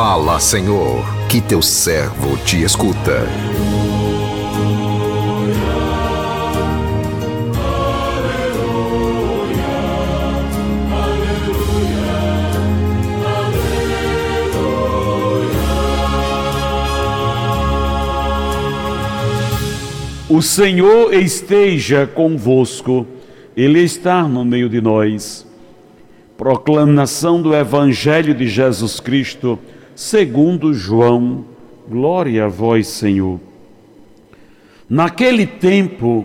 Fala, Senhor, que teu servo te escuta. O Senhor esteja convosco, Ele está no meio de nós. Proclamação do Evangelho de Jesus Cristo, segundo João. Glória a vós, Senhor. Naquele tempo,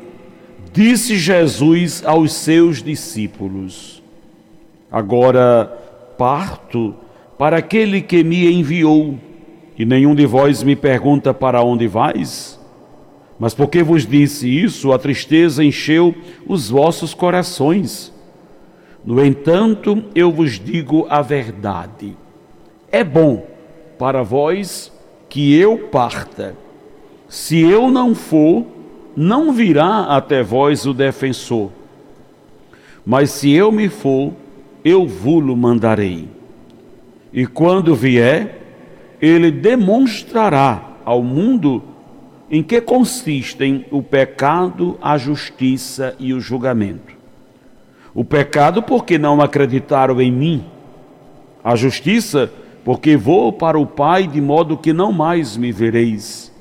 disse Jesus aos seus discípulos: Agora parto para aquele que me enviou, e nenhum de vós me pergunta para onde vais? Mas porque vos disse isso, a tristeza encheu os vossos corações. No entanto, eu vos digo a verdade. É bom para vós que eu parta. Se eu não for, não virá até vós o defensor. Mas se eu me for, eu vou-lo mandarei. E quando vier, ele demonstrará ao mundo em que consistem o pecado, a justiça e o julgamento. O pecado, porque não acreditaram em mim. A justiça, porque vou para o Pai de modo que não mais me vereis.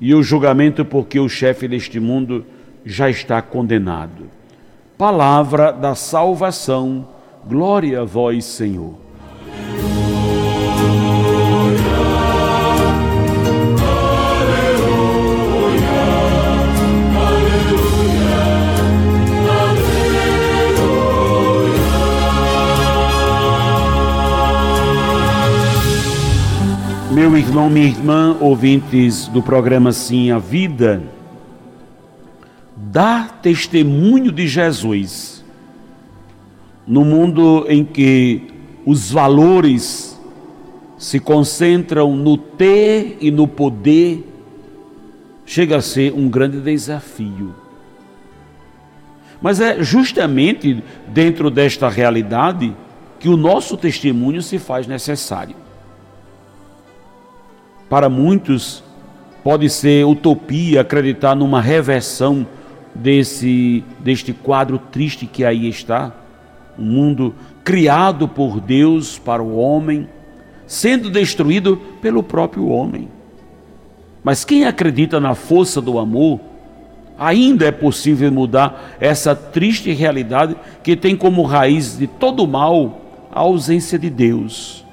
E o julgamento, porque o chefe deste mundo já está condenado. Palavra da salvação, glória a vós, Senhor. Meu irmão, minha irmã, ouvintes do programa Sim a Vida, dar testemunho de Jesus no mundo em que os valores se concentram no ter e no poder, chega a ser um grande desafio. Mas é justamente dentro desta realidade que o nosso testemunho se faz necessário. Para muitos, pode ser utopia acreditar numa reversão desse, deste quadro triste que aí está. Um mundo criado por Deus para o homem, sendo destruído pelo próprio homem. Mas quem acredita na força do amor, ainda é possível mudar essa triste realidade que tem como raiz de todo mal a ausência de Deus.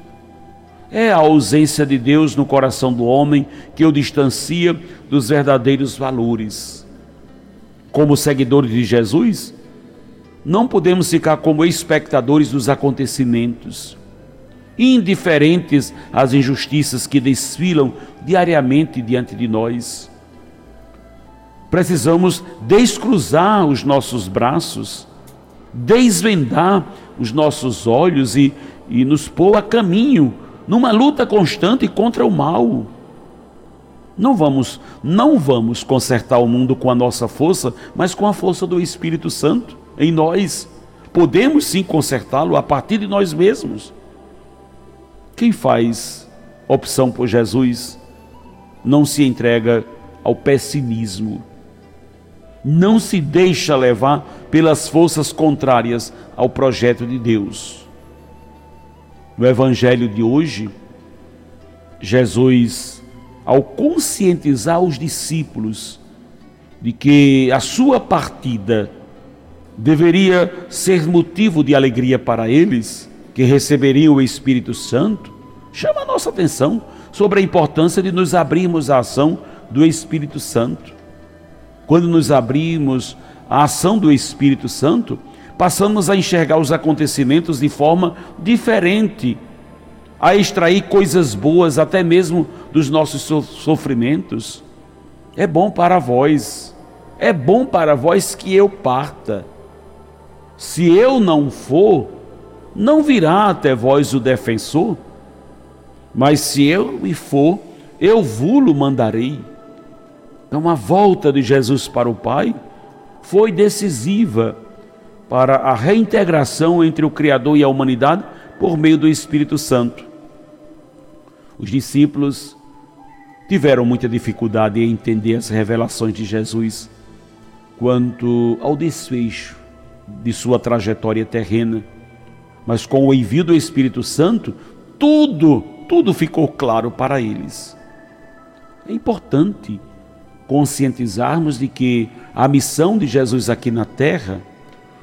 É a ausência de Deus no coração do homem que o distancia dos verdadeiros valores. Como seguidores de Jesus, não podemos ficar como espectadores dos acontecimentos, indiferentes às injustiças que desfilam diariamente diante de nós. Precisamos descruzar os nossos braços, desvendar os nossos olhos e, e nos pôr a caminho numa luta constante contra o mal. Não vamos, não vamos consertar o mundo com a nossa força, mas com a força do Espírito Santo em nós. Podemos sim consertá-lo a partir de nós mesmos. Quem faz opção por Jesus não se entrega ao pessimismo. Não se deixa levar pelas forças contrárias ao projeto de Deus no Evangelho de hoje, Jesus, ao conscientizar os discípulos de que a sua partida deveria ser motivo de alegria para eles, que receberiam o Espírito Santo, chama a nossa atenção sobre a importância de nos abrirmos à ação do Espírito Santo. Quando nos abrimos à ação do Espírito Santo, passamos a enxergar os acontecimentos de forma diferente, a extrair coisas boas até mesmo dos nossos sofrimentos. É bom para vós, é bom para vós que eu parta. Se eu não for, não virá até vós o defensor, mas se eu me for, eu vos mandarei. Então a volta de Jesus para o Pai foi decisiva para a reintegração entre o Criador e a humanidade por meio do Espírito Santo. Os discípulos tiveram muita dificuldade em entender as revelações de Jesus quanto ao desfecho de sua trajetória terrena. Mas com o envio do Espírito Santo, tudo, tudo ficou claro para eles. É importante conscientizarmos de que a missão de Jesus aqui na terra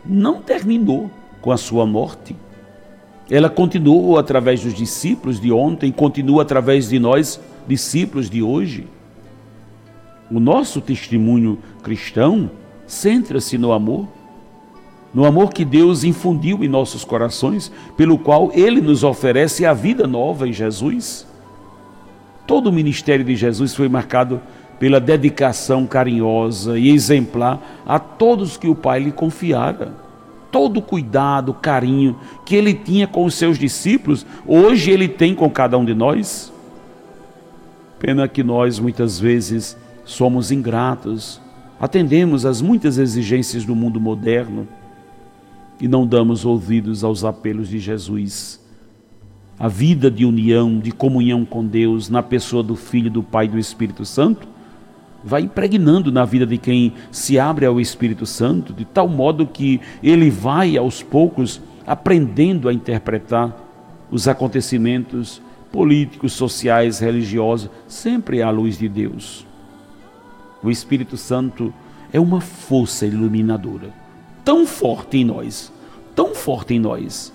não terminou com a sua morte. Ela continuou através dos discípulos de ontem, continua através de nós, discípulos de hoje. O nosso testemunho cristão centra-se no amor, no amor que Deus infundiu em nossos corações, pelo qual Ele nos oferece a vida nova em Jesus. Todo o ministério de Jesus foi marcado pela dedicação carinhosa e exemplar a todos que o Pai lhe confiara. Todo o cuidado, carinho que ele tinha com os seus discípulos, hoje ele tem com cada um de nós. Pena que nós muitas vezes somos ingratos, atendemos às muitas exigências do mundo moderno e não damos ouvidos aos apelos de Jesus. A vida de união, de comunhão com Deus na pessoa do Filho, do Pai e do Espírito Santo vai impregnando na vida de quem se abre ao Espírito Santo, de tal modo que ele vai aos poucos aprendendo a interpretar os acontecimentos políticos, sociais, religiosos, sempre à luz de Deus. O Espírito Santo é uma força iluminadora, tão forte em nós, tão forte em nós,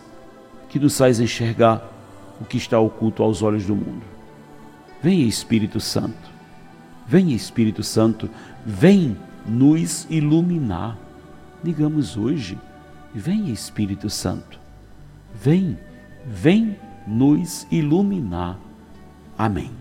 que nos faz enxergar o que está oculto aos olhos do mundo. Venha Espírito Santo Vem Espírito Santo, vem nos iluminar. Digamos hoje, vem Espírito Santo, vem, vem nos iluminar. Amém.